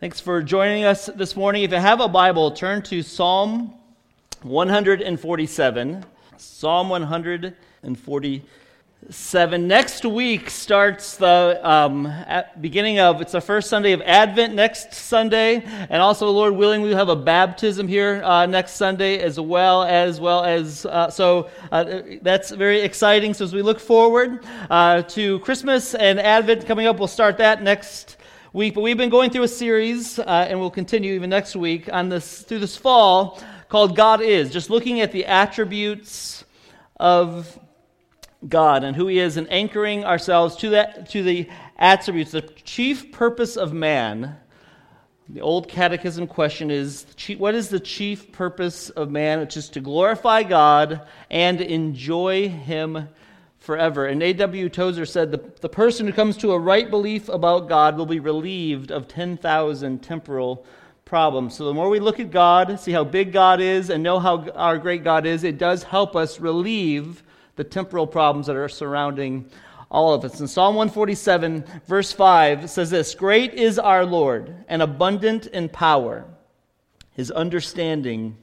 Thanks for joining us this morning. If you have a Bible, turn to Psalm 147. Psalm 147. Next week starts the um, beginning of, it's the first Sunday of Advent next Sunday. And also, Lord willing, we have a baptism here uh, next Sunday as well, as well as, uh, so uh, that's very exciting. So as we look forward uh, to Christmas and Advent coming up, we'll start that next week. But we've been going through a series, uh, and we'll continue even next week on this through this fall called God Is, just looking at the attributes of God and who He is, and anchoring ourselves to that to the attributes. The chief purpose of man. The old catechism question is what is the chief purpose of man? Which is to glorify God and enjoy Him forever. And A.W. Tozer said the, the person who comes to a right belief about God will be relieved of 10,000 temporal problems. So the more we look at God, see how big God is, and know how our great God is, it does help us relieve the temporal problems that are surrounding all of us. In Psalm 147, verse 5, says this Great is our Lord, and abundant in power. His understanding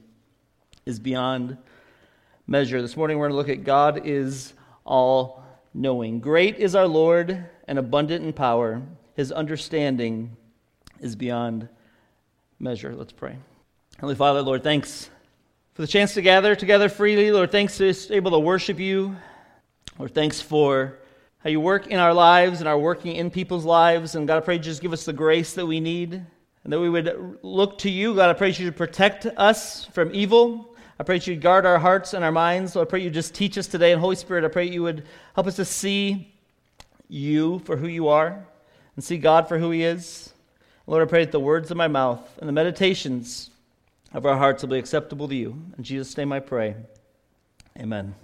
is beyond measure. This morning we're going to look at God is all knowing. Great is our Lord and abundant in power. His understanding is beyond measure. Let's pray. Holy Father, Lord, thanks for the chance to gather together freely. Lord, thanks to be able to worship you. Lord, thanks for how you work in our lives and are working in people's lives. And God, I pray just give us the grace that we need and that we would look to you. God, I pray you to protect us from evil. I pray that you'd guard our hearts and our minds. Lord, I pray you just teach us today. And Holy Spirit, I pray you would help us to see you for who you are and see God for who he is. Lord, I pray that the words of my mouth and the meditations of our hearts will be acceptable to you. In Jesus' name I pray. Amen.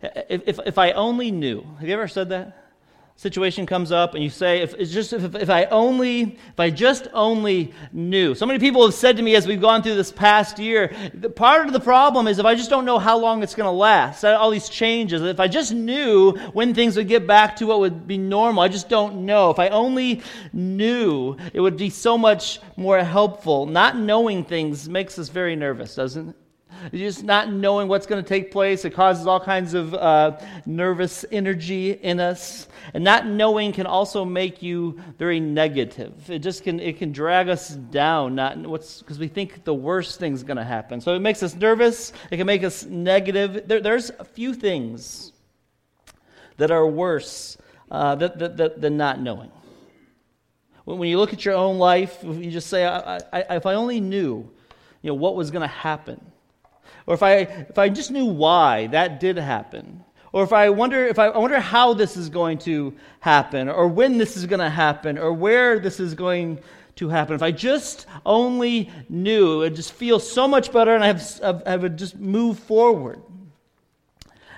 If, if, if I only knew, have you ever said that? Situation comes up and you say if it's just if, if i only if i just only knew. So many people have said to me as we've gone through this past year part of the problem is if i just don't know how long it's going to last all these changes if i just knew when things would get back to what would be normal i just don't know. If i only knew it would be so much more helpful. Not knowing things makes us very nervous doesn't it just not knowing what's going to take place. It causes all kinds of uh, nervous energy in us. And not knowing can also make you very negative. It just can, it can drag us down, not what's, because we think the worst thing's going to happen. So it makes us nervous. It can make us negative. There, there's a few things that are worse uh, that, that, than not knowing. When you look at your own life, you just say, I, I, if I only knew you know, what was going to happen or if I, if I just knew why that did happen, or if I wonder if I, I wonder how this is going to happen, or when this is going to happen, or where this is going to happen. If I just only knew, it just feels so much better, and I, have, I would just move forward.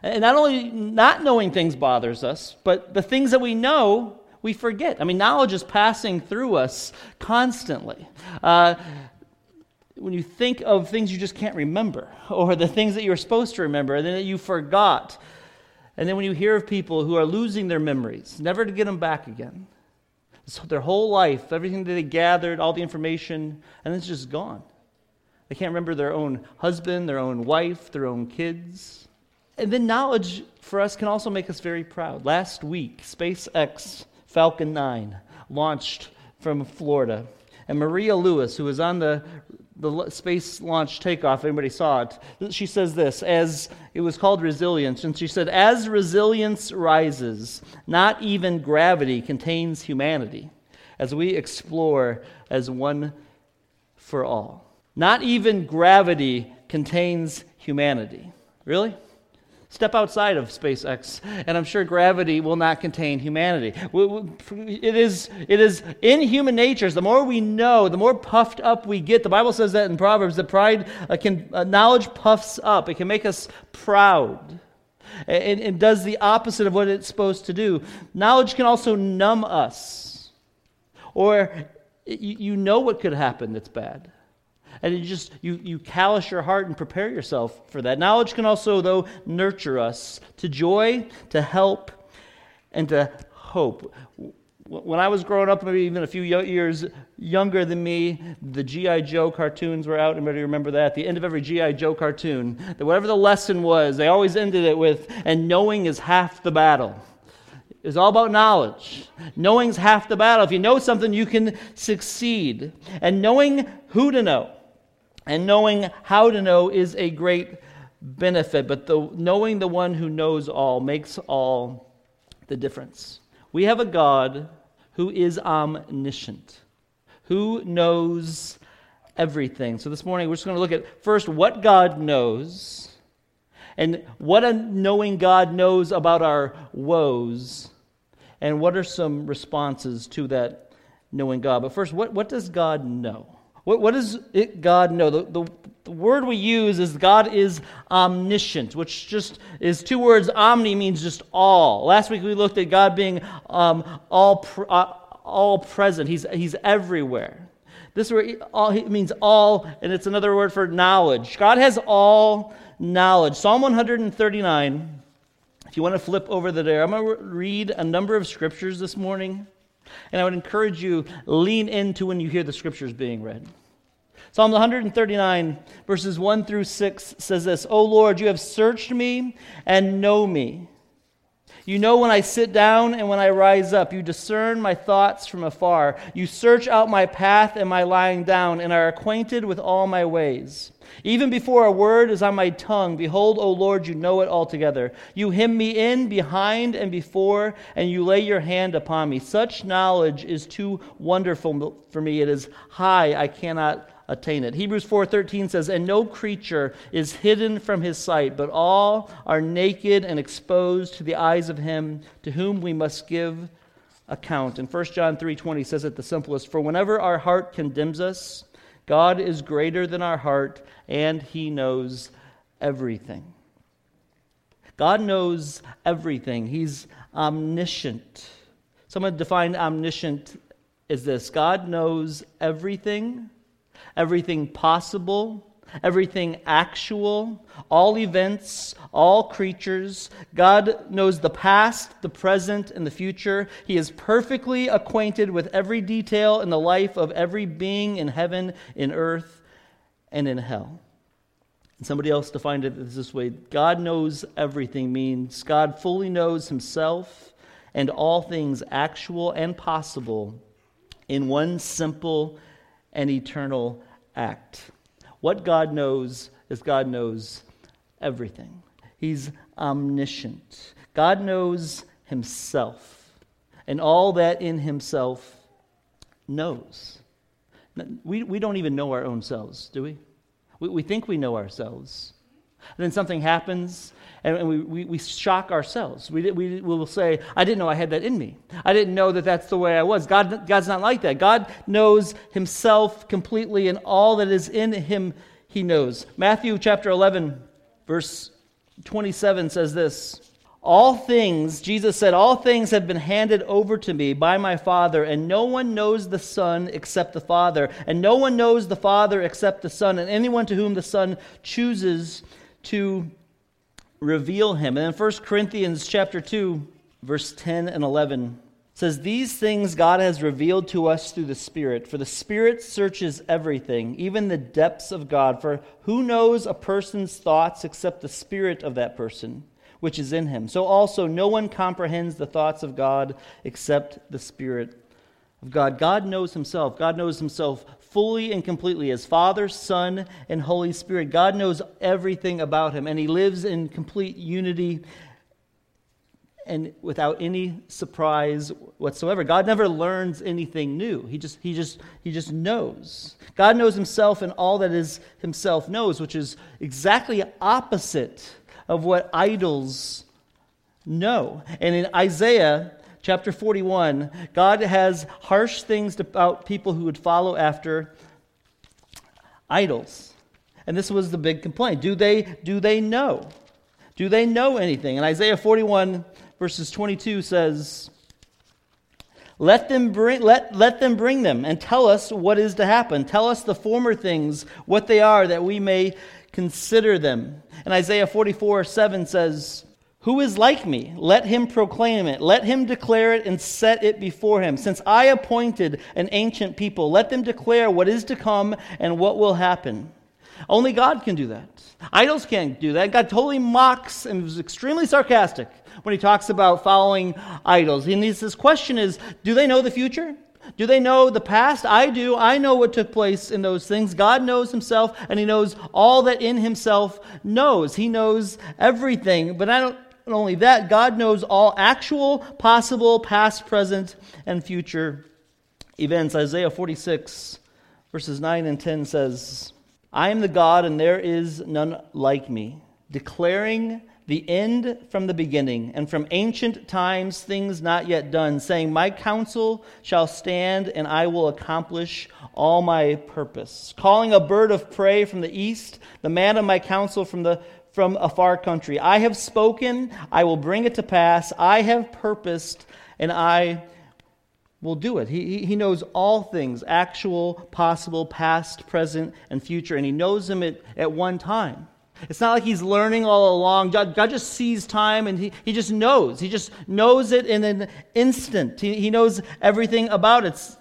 And not only not knowing things bothers us, but the things that we know we forget. I mean, knowledge is passing through us constantly. Uh, when you think of things you just can't remember, or the things that you were supposed to remember, and then that you forgot. And then when you hear of people who are losing their memories, never to get them back again. So their whole life, everything that they gathered, all the information, and it's just gone. They can't remember their own husband, their own wife, their own kids. And then knowledge for us can also make us very proud. Last week, SpaceX Falcon 9 launched from Florida. And Maria Lewis, who was on the the space launch takeoff, anybody saw it, she says this as it was called resilience. And she said, As resilience rises, not even gravity contains humanity as we explore as one for all. Not even gravity contains humanity. Really? Step outside of SpaceX, and I'm sure gravity will not contain humanity. It is, it is in human nature. The more we know, the more puffed up we get. The Bible says that in Proverbs that pride uh, can, uh, knowledge puffs up, it can make us proud. And, and does the opposite of what it's supposed to do. Knowledge can also numb us, or you, you know what could happen that's bad and you just you, you callous your heart and prepare yourself for that knowledge can also though nurture us to joy to help and to hope when I was growing up, maybe even a few years younger than me, the G.I. Joe cartoons were out. Anybody remember that? At the end of every G.I. Joe cartoon, that whatever the lesson was, they always ended it with, and knowing is half the battle. It's all about knowledge. Knowing's half the battle. If you know something, you can succeed. And knowing who to know and knowing how to know is a great benefit. But the, knowing the one who knows all makes all the difference. We have a God who is omniscient, who knows everything. So this morning we're just going to look at first what God knows and what a knowing God knows about our woes and what are some responses to that knowing God. But first, what, what does God know? What, what does it, God know? The, the, the, word we use is God is omniscient, which just is two words. Omni means just all. Last week we looked at God being um, all, uh, all present, he's, he's everywhere. This word all, means all, and it's another word for knowledge. God has all knowledge. Psalm 139, if you want to flip over there, I'm going to read a number of scriptures this morning. And I would encourage you, lean into when you hear the scriptures being read. Psalm 139, verses 1 through 6 says this O Lord, you have searched me and know me. You know when I sit down and when I rise up. You discern my thoughts from afar. You search out my path and my lying down, and are acquainted with all my ways. Even before a word is on my tongue, behold, O Lord, you know it altogether. You hem me in behind and before, and you lay your hand upon me. Such knowledge is too wonderful for me. It is high, I cannot attain it. Hebrews 4:13 says, "And no creature is hidden from his sight, but all are naked and exposed to the eyes of him to whom we must give account." And 1 John 3:20 says it the simplest, "For whenever our heart condemns us, God is greater than our heart, and he knows everything." God knows everything. He's omniscient. Someone defined omniscient as this God knows everything everything possible, everything actual, all events, all creatures. God knows the past, the present, and the future. He is perfectly acquainted with every detail in the life of every being in heaven, in earth, and in hell. And somebody else defined it this way God knows everything means God fully knows himself and all things actual and possible in one simple and eternal act. What God knows is God knows everything. He's omniscient. God knows himself and all that in himself knows. We, we don't even know our own selves, do we? we? We think we know ourselves. And then something happens and we, we, we shock ourselves. We, we will say, I didn't know I had that in me. I didn't know that that's the way I was. God, God's not like that. God knows himself completely, and all that is in him, he knows. Matthew chapter 11, verse 27 says this All things, Jesus said, all things have been handed over to me by my Father, and no one knows the Son except the Father, and no one knows the Father except the Son, and anyone to whom the Son chooses to reveal him. And then 1 Corinthians chapter 2, verse 10 and 11 says, These things God has revealed to us through the Spirit, for the Spirit searches everything, even the depths of God. For who knows a person's thoughts except the Spirit of that person? Which is in him. So also, no one comprehends the thoughts of God except the Spirit of God. God knows himself. God knows himself fully and completely as Father, Son, and Holy Spirit. God knows everything about him, and he lives in complete unity and without any surprise whatsoever. God never learns anything new. He just he just he just knows. God knows himself and all that is himself knows, which is exactly opposite of what idols know. And in Isaiah chapter 41, God has harsh things about people who would follow after idols. And this was the big complaint. Do they, do they know? Do they know anything? And Isaiah 41, verses 22 says, let them, bring, let, let them bring them and tell us what is to happen. Tell us the former things, what they are, that we may consider them. And Isaiah 44, 7 says, Who is like me? Let him proclaim it. Let him declare it and set it before him. Since I appointed an ancient people, let them declare what is to come and what will happen. Only God can do that. Idols can't do that. God totally mocks and is extremely sarcastic when he talks about following idols. And his question is do they know the future? Do they know the past? I do. I know what took place in those things. God knows himself, and he knows all that in himself knows. He knows everything. But not only that, God knows all actual, possible, past, present, and future events. Isaiah 46, verses 9 and 10 says, I am the God, and there is none like me, declaring the end from the beginning, and from ancient times things not yet done, saying, My counsel shall stand, and I will accomplish all my purpose. Calling a bird of prey from the east, the man of my counsel from the from a far country. I have spoken, I will bring it to pass. I have purposed, and I will do it. He, he knows all things actual, possible, past, present, and future, and he knows them at, at one time. It's not like he's learning all along. God, God just sees time and he, he just knows. He just knows it in an instant. He, he knows everything about it.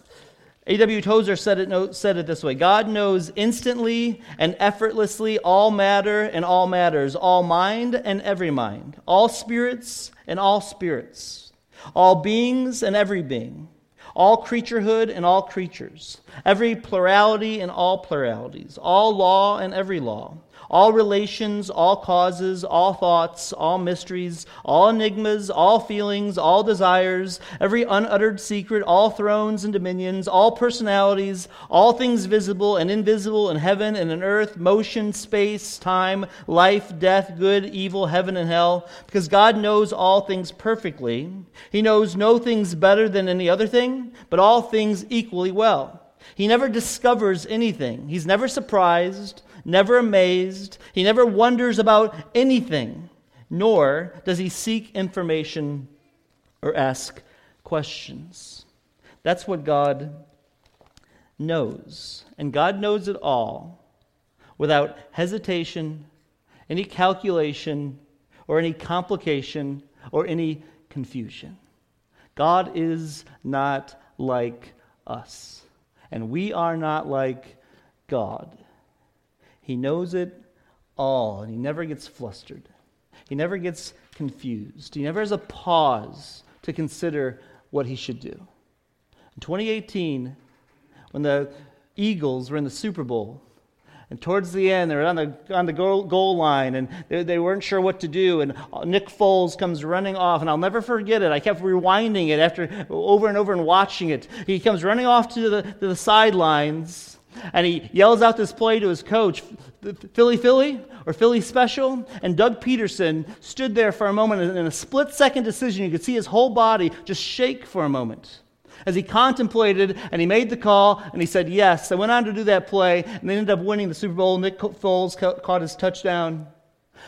A.W. Tozer said it, said it this way God knows instantly and effortlessly all matter and all matters, all mind and every mind, all spirits and all spirits, all beings and every being, all creaturehood and all creatures, every plurality and all pluralities, all law and every law all relations, all causes, all thoughts, all mysteries, all enigmas, all feelings, all desires, every unuttered secret, all thrones and dominions, all personalities, all things visible and invisible in heaven and in earth, motion, space, time, life, death, good, evil, heaven, and hell. Because God knows all things perfectly. He knows no things better than any other thing, but all things equally well. He never discovers anything. He's never surprised never amazed. He never wonders about anything, nor does he seek information or ask questions. That's what God knows. And God knows it all without hesitation, any calculation, or any complication, or any confusion. God is not like us, and we are not like God. He knows it all, and he never gets flustered. He never gets confused. He never has a pause to consider what he should do. In 2018, when the Eagles were in the Super Bowl, and towards the end, they were on the, on the goal, line, and they, they weren't sure what to do. And Nick Foles comes running off, and I'll never forget it. I kept rewinding it after over and over and watching it. He comes running off to the, to the sidelines, and he yells out this play to his coach, Philly Philly or Philly Special. And Doug Pederson stood there for a moment and in a split second decision. You could see his whole body just shake for a moment as he contemplated and he made the call and he said yes. They went on to do that play and they ended up winning the Super Bowl. Nick Foles caught his touchdown.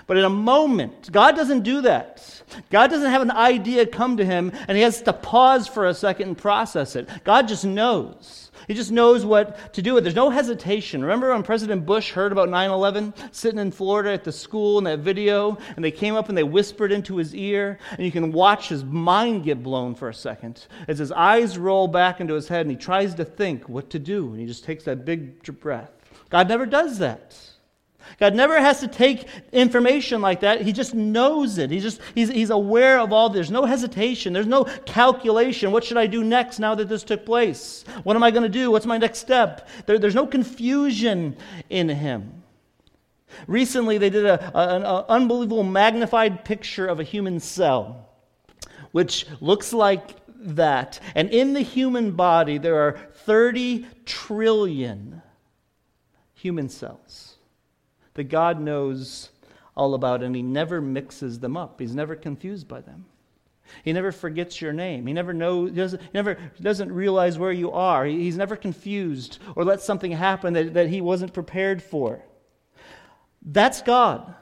But in a moment, God doesn't do that. God doesn't have an idea come to him and he has to pause for a second and process it. God just knows. He just knows what to do. There's no hesitation. Remember when President Bush heard about 9 11, sitting in Florida at the school in that video, and they came up and they whispered into his ear, and you can watch his mind get blown for a second as his eyes roll back into his head and he tries to think what to do, and he just takes that big breath. God never does that. God never has to take information like that. He just knows it. He's just he's, he's aware of all. There's no hesitation. There's no calculation. What should I do next now that this took place? What am I going to do? What's my next step? There, there's no confusion in him. Recently, they did a, an unbelievable magnified picture of a human cell, which looks like that. And in the human body, there are 30 trillion human cells that God knows all about, and He never mixes them up. He's never confused by them. He never forgets your name. He never knows, doesn't, never doesn't realize where you are. He, he's never confused or let something happen that, that he wasn't prepared for. That's God.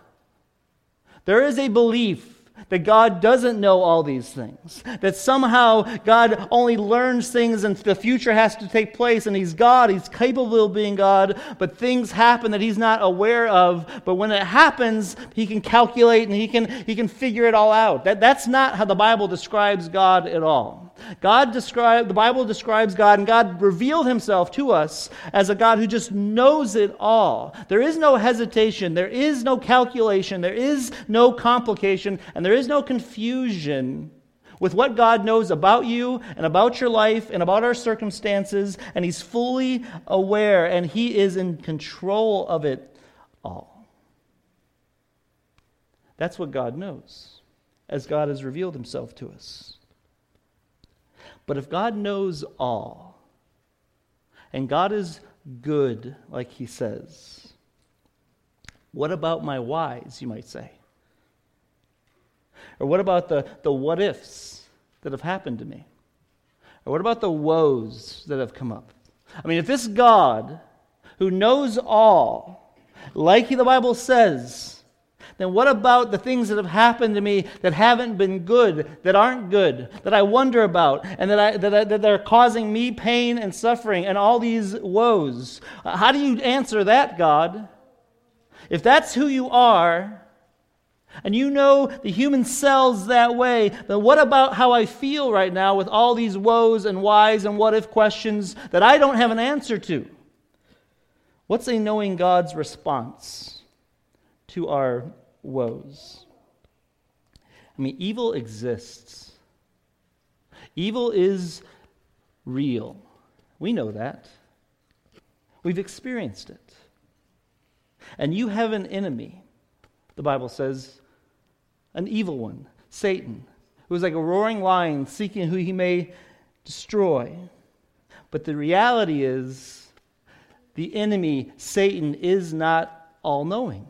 There is a belief that God doesn't know all these things, that somehow God only learns things and the future has to take place, and He's God, He's capable of being God, but things happen that He's not aware of. But when it happens, He can calculate and He can, he can figure it all out. That, that's not how the Bible describes God at all. God describe, the Bible describes God, and God revealed himself to us as a God who just knows it all. There is no hesitation, there is no calculation, there is no complication, and there is no confusion with what God knows about you and about your life and about our circumstances, and He's fully aware and He is in control of it all. That's what God knows as God has revealed Himself to us. But if God knows all, and God is good, like he says, what about my whys, you might say? Or what about the, the what ifs that have happened to me? Or what about the woes that have come up? I mean, if this God who knows all, like the Bible says, then what about the things that have happened to me that haven't been good, that aren't good, that I wonder about, and that, I, that, I, that are causing me pain and suffering and all these woes? How do you answer that, God? If that's who you are, and you know the human cells that way, then what about how I feel right now with all these woes and whys and what if questions that I don't have an answer to? What's a knowing God's response to our woes. I mean, evil exists. Evil is real. We know that. We've experienced it. And you have an enemy, the Bible says, an evil one, Satan, who is like a roaring lion seeking who he may destroy. But the reality is, the enemy, Satan, is not all knowing.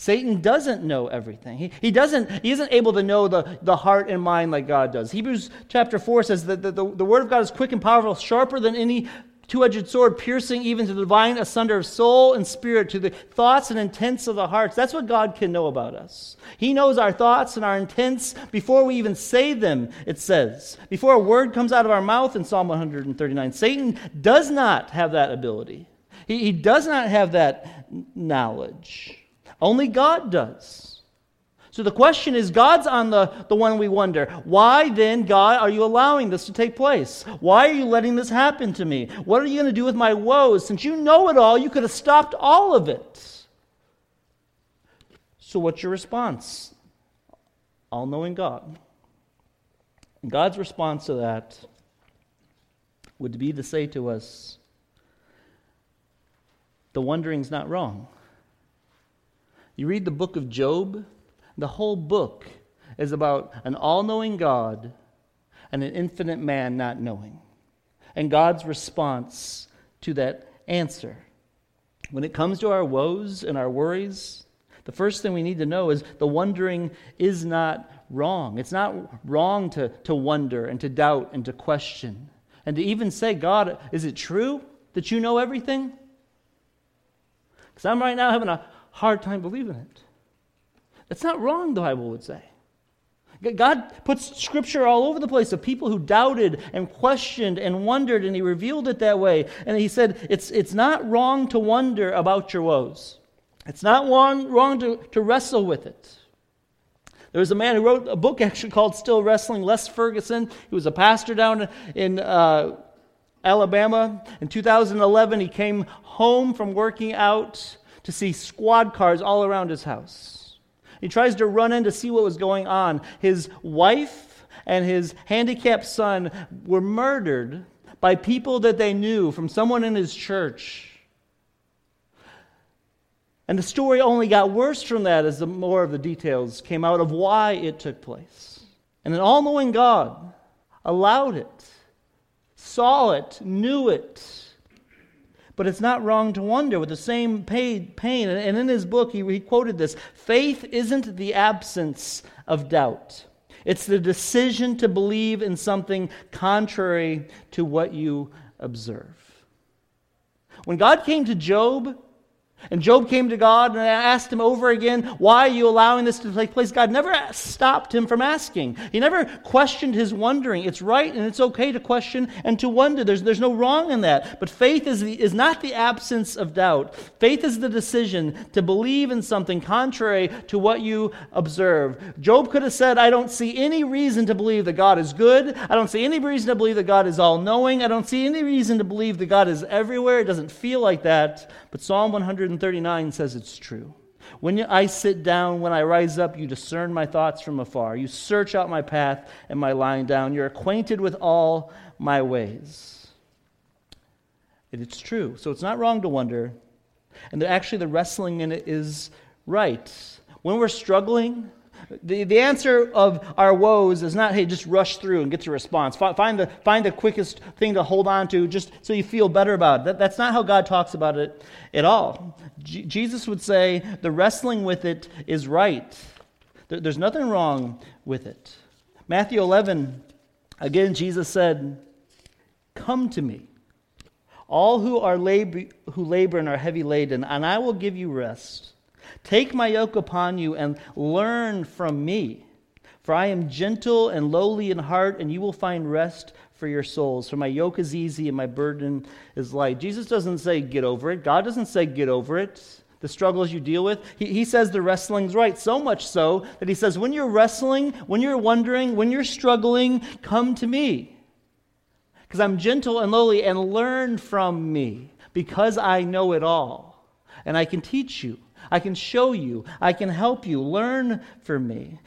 Satan doesn't know everything. He, he, doesn't, he isn't able to know the, the heart and mind like God does. Hebrews chapter 4 says that the, the, the word of God is quick and powerful, sharper than any two edged sword, piercing even to the divine asunder of soul and spirit, to the thoughts and intents of the hearts. That's what God can know about us. He knows our thoughts and our intents before we even say them, it says. Before a word comes out of our mouth in Psalm 139. Satan does not have that ability, he, he does not have that knowledge. Only God does. So the question is God's on the, the one we wonder. Why then, God, are you allowing this to take place? Why are you letting this happen to me? What are you going to do with my woes? Since you know it all, you could have stopped all of it. So what's your response? All knowing God. God's response to that would be to say to us, the wondering's not wrong. You read the book of Job, the whole book is about an all knowing God and an infinite man not knowing. And God's response to that answer. When it comes to our woes and our worries, the first thing we need to know is the wondering is not wrong. It's not wrong to, to wonder and to doubt and to question and to even say, God, is it true that you know everything? Because I'm right now having a hard time believing it. That's not wrong, the Bible would say. God puts scripture all over the place of people who doubted and questioned and wondered, and He revealed it that way. And He said, It's, it's not wrong to wonder about your woes, it's not wrong, wrong to, to wrestle with it. There was a man who wrote a book actually called Still Wrestling, Les Ferguson. He was a pastor down in uh, Alabama. In 2011, he came home from working out to see squad cars all around his house. He tries to run in to see what was going on. His wife and his handicapped son were murdered by people that they knew from someone in his church. And the story only got worse from that as the more of the details came out of why it took place. And an all knowing God allowed it, saw it, knew it, but it's not wrong to wonder with the same pain. And in his book, he, quoted this faith isn't the absence of doubt, it's the decision to believe in something contrary to what you observe. When God came to Job And Job came to God and asked him over again, Why are you allowing this to take place? God never stopped him from asking. He never questioned his wondering. It's right and it's okay to question and to wonder. There's, there's no wrong in that. But faith is, the, is not the absence of doubt. Faith is the decision to believe in something contrary to what you observe. Job could have said, I don't see any reason to believe that God is good. I don't see any reason to believe that God is all knowing. I don't see any reason to believe that God is everywhere. It doesn't feel like that. But Psalm 139 says it's true. When I sit down, when I rise up, you discern my thoughts from afar. You search out my path and my lying down. You're acquainted with all my ways. It's true. So it's not wrong to wonder. And actually, the wrestling in it is right. When we're struggling, the, the answer of our woes is not, hey, just rush through and get your response. Find the, find the quickest thing to hold on to just so you feel better about it. That, that's not how God talks about it at all. Jesus would say the wrestling with it is right. There, there's nothing wrong with it. Matthew 11, again, Jesus said, Come to me, all who, are labor, who labor and are heavy laden, and I will give you rest. Take my yoke upon you and learn from me. For I am gentle and lowly in heart, and you will find rest for your souls. For my yoke is easy and my burden is light. Jesus doesn't say get over it. God doesn't say get over it. The struggles you deal with. He, he says the wrestling's right. So much so that he says, when you're wrestling, when you're wondering, when you're struggling, come to me. Because I'm gentle and lowly, and learn from me, because I know it all. And I can teach you. I can show you. I can help you. Learn from me.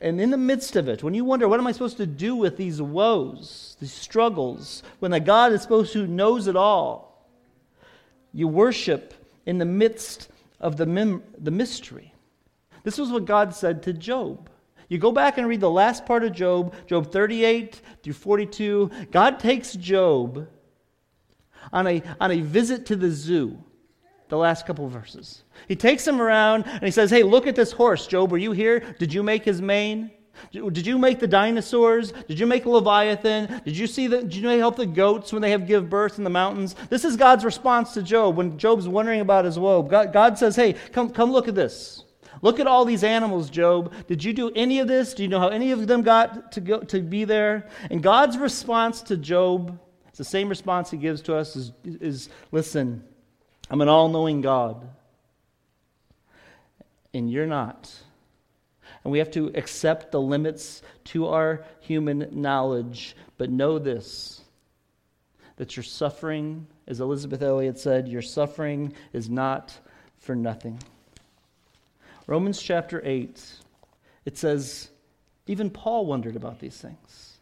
And in the midst of it, when you wonder, what am I supposed to do with these woes, these struggles, when the God is supposed to knows it all, you worship in the midst of the, mem- the mystery. This was what God said to Job. You go back and read the last part of Job, Job 38 through 42. God takes Job on a, on a visit to the zoo the last couple verses. He takes him around and he says, Hey, look at this horse. Job, were you here? Did you make his mane? Did you make the dinosaurs? Did you make Leviathan? Did you see the, did you help the goats when they have give birth in the mountains? This is God's response to Job when Job's wondering about his woe. God, God says, Hey, come, come look at this. Look at all these animals, Job. Did you do any of this? Do you know how any of them got to, go, to be there? And God's response to Job, it's the same response he gives to us, is, is listen, I'm an all knowing God. And you're not. And we have to accept the limits to our human knowledge. But know this that your suffering, as Elisabeth Elliot said, your suffering is not for nothing. Romans chapter 8, it says, even Paul wondered about these things.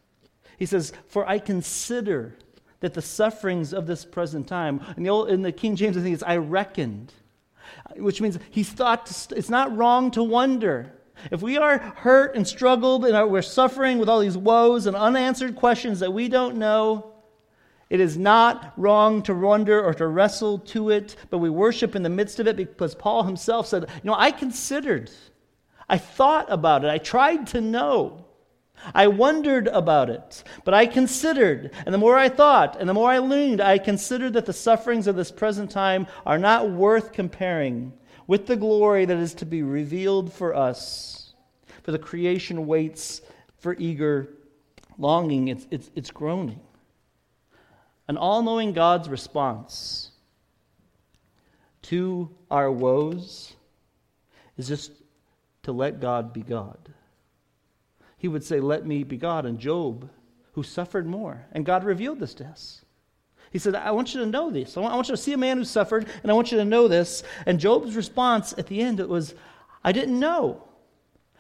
He says, For I consider that the sufferings of this present time, in the, old, in the King James, I think it's I reckoned, which means he thought it's not wrong to wonder. If we are hurt and struggled and we're suffering with all these woes and unanswered questions that we don't know, it is not wrong to wonder or to wrestle to it, but we worship in the midst of it because Paul himself said, You know, I considered, I thought about it, I tried to know. I wondered about it, but I considered, and the more I thought, and the more I leaned, I considered that the sufferings of this present time are not worth comparing with the glory that is to be revealed for us. For the creation waits for eager longing, it's, it's, it's groaning. An all knowing God's response to our woes is just to let God be God he would say, Let me be God. And Job, who suffered more, and God revealed this to us. He said, I want you to know this. I want you to see a man who suffered, and I want you to know this. And Job's response at the end it was, I didn't know.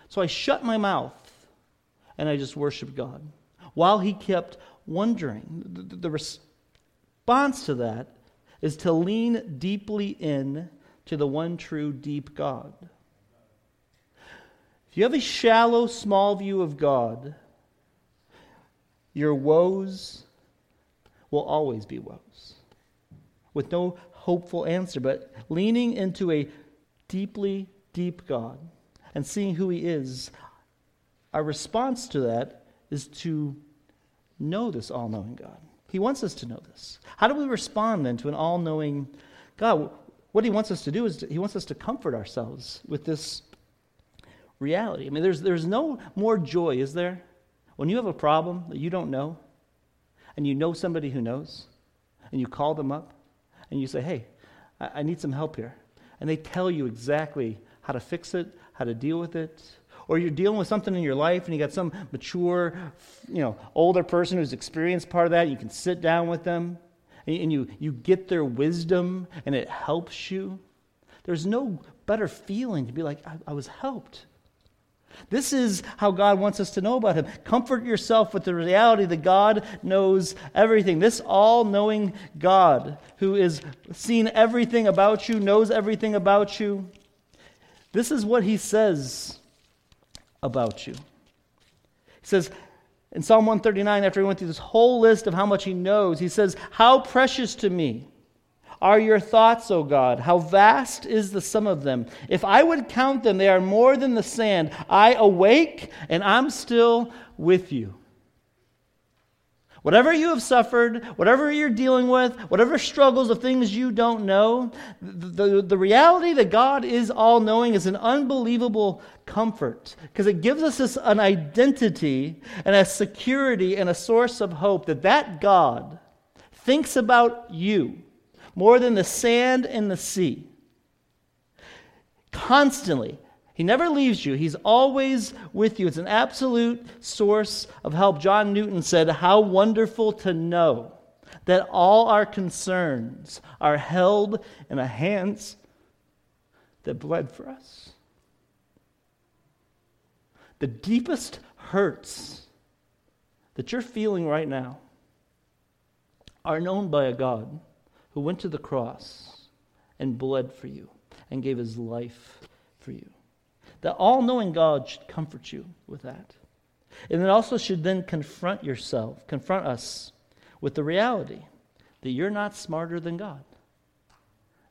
So I shut my mouth and I just worshiped God. While he kept wondering, the, the response to that is to lean deeply in to the one true deep God. If you have a shallow, small view of God, your woes will always be woes with no hopeful answer. But leaning into a deeply deep God and seeing who He is, our response to that is to know this all knowing God. He wants us to know this. How do we respond then to an all knowing God? what he wants us to do is to, he wants us to comfort ourselves with this reality. I mean, there's, there's no more joy, is there? When you have a problem that you don't know, and you know somebody who knows, and you call them up, and you say, hey, I, I need some help here. And they tell you exactly how to fix it, how to deal with it. Or you're dealing with something in your life and you got some mature, you know, older person who's experienced part of that. You can sit down with them and you, you get their wisdom and it helps you. There's no better feeling to be like, I, I was helped. This is how God wants us to know about Him. Comfort yourself with the reality that God knows everything. This all knowing God, who is seen everything about you, knows everything about you. This is what He says about you. He says in Psalm 139, after he went through this whole list of how much He knows, He says, How precious to me are your thoughts, O God? How vast is the sum of them? If I would count them, they are more than the sand. I awake and I'm still with you. Whatever you have suffered, whatever you're dealing with, whatever struggles of things you don't know, the, the, the reality that God is all knowing is an unbelievable comfort because it gives us this, an identity and a security and a source of hope that that God thinks about you more than the sand in the sea. Constantly. He never leaves you. He's always with you. It's an absolute source of help. John Newton said, How wonderful to know that all our concerns are held in the hands that bled for us. The deepest hurts that you're feeling right now are known by a God who went to the cross and bled for you and gave his life for you. The all knowing God should comfort you with that. And it also should then confront yourself, confront us with the reality that you're not smarter than God.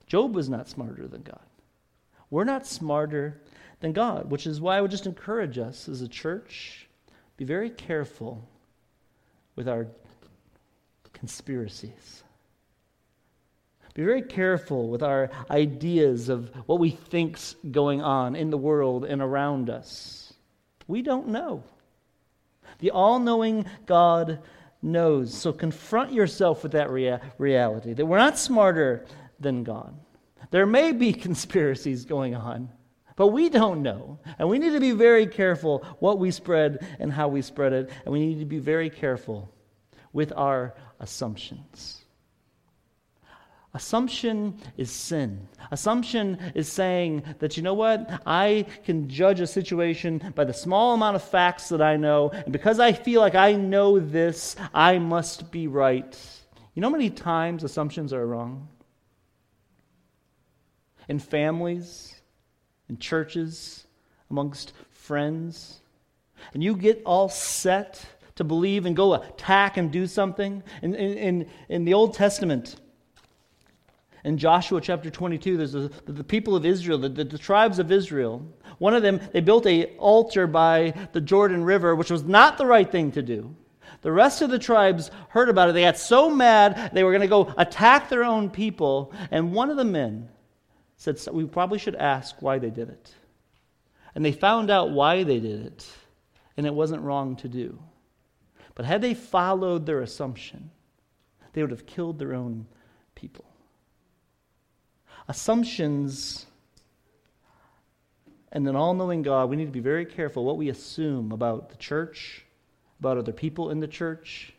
Job was not smarter than God. We're not smarter than God, which is why I would just encourage us as a church be very careful with our conspiracies. Be very careful with our ideas of what we think's going on in the world and around us. We don't know. The all knowing God knows. So confront yourself with that rea- reality that we're not smarter than God. There may be conspiracies going on, but we don't know. And we need to be very careful what we spread and how we spread it. And we need to be very careful with our assumptions. Assumption is sin. Assumption is saying that, you know what, I can judge a situation by the small amount of facts that I know, and because I feel like I know this, I must be right. You know how many times assumptions are wrong? In families, in churches, amongst friends. And you get all set to believe and go attack and do something. In, in, in, in the Old Testament, in Joshua chapter 22, there's a, the people of Israel, the, the, the, tribes of Israel. One of them, they built a altar by the Jordan River, which was not the right thing to do. The rest of the tribes heard about it. They got so mad, they were going to go attack their own people. And one of the men said, We probably should ask why they did it. And they found out why they did it, and it wasn't wrong to do. But had they followed their assumption, they would have killed their own people assumptions and an all knowing God, we need to be very careful what we assume about the church, about other people in the church,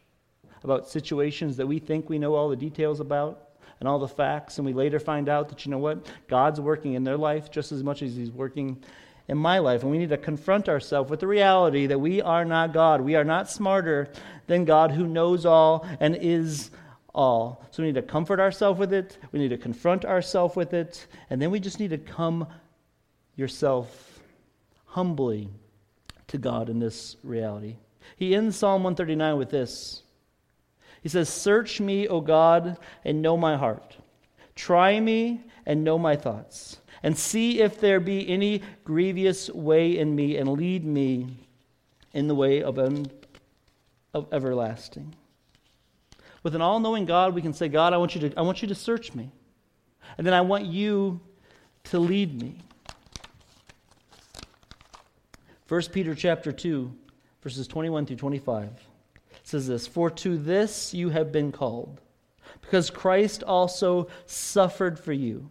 about situations that we think we know all the details about and all the facts, and we later find out that, you know what, God's working in their life just as much as He's working in my life. And we need to confront ourselves with the reality that we are not God. We are not smarter than God who knows all and is all. So we need to comfort ourselves with it. We need to confront ourselves with it. And then we just need to come yourself humbly to God in this reality. He ends Psalm 139 with this He says, Search me, O God, and know my heart. Try me and know my thoughts. And see if there be any grievous way in me, and lead me in the way of, un- of everlasting. With an all knowing God, we can say, God, I want, you to, I want you to search me. And then I want you to lead me. 1 Peter chapter 2, verses 21 through 25 says this For to this you have been called, because Christ also suffered for you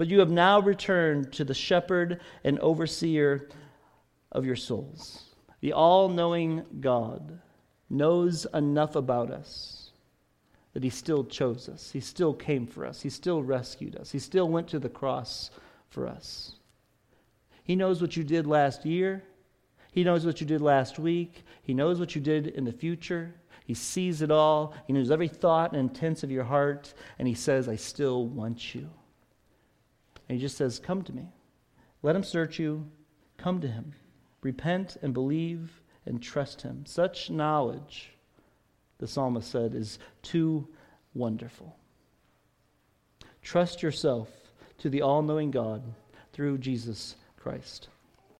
but you have now returned to the shepherd and overseer of your souls. The all knowing God knows enough about us that he still chose us. He still came for us. He still rescued us. He still went to the cross for us. He knows what you did last year. He knows what you did last week. He knows what you did in the future. He sees it all. He knows every thought and intent of your heart. And he says, I still want you. And he just says, Come to me. Let him search you. Come to him. Repent and believe and trust him. Such knowledge, the psalmist said, is too wonderful. Trust yourself to the all knowing God through Jesus Christ.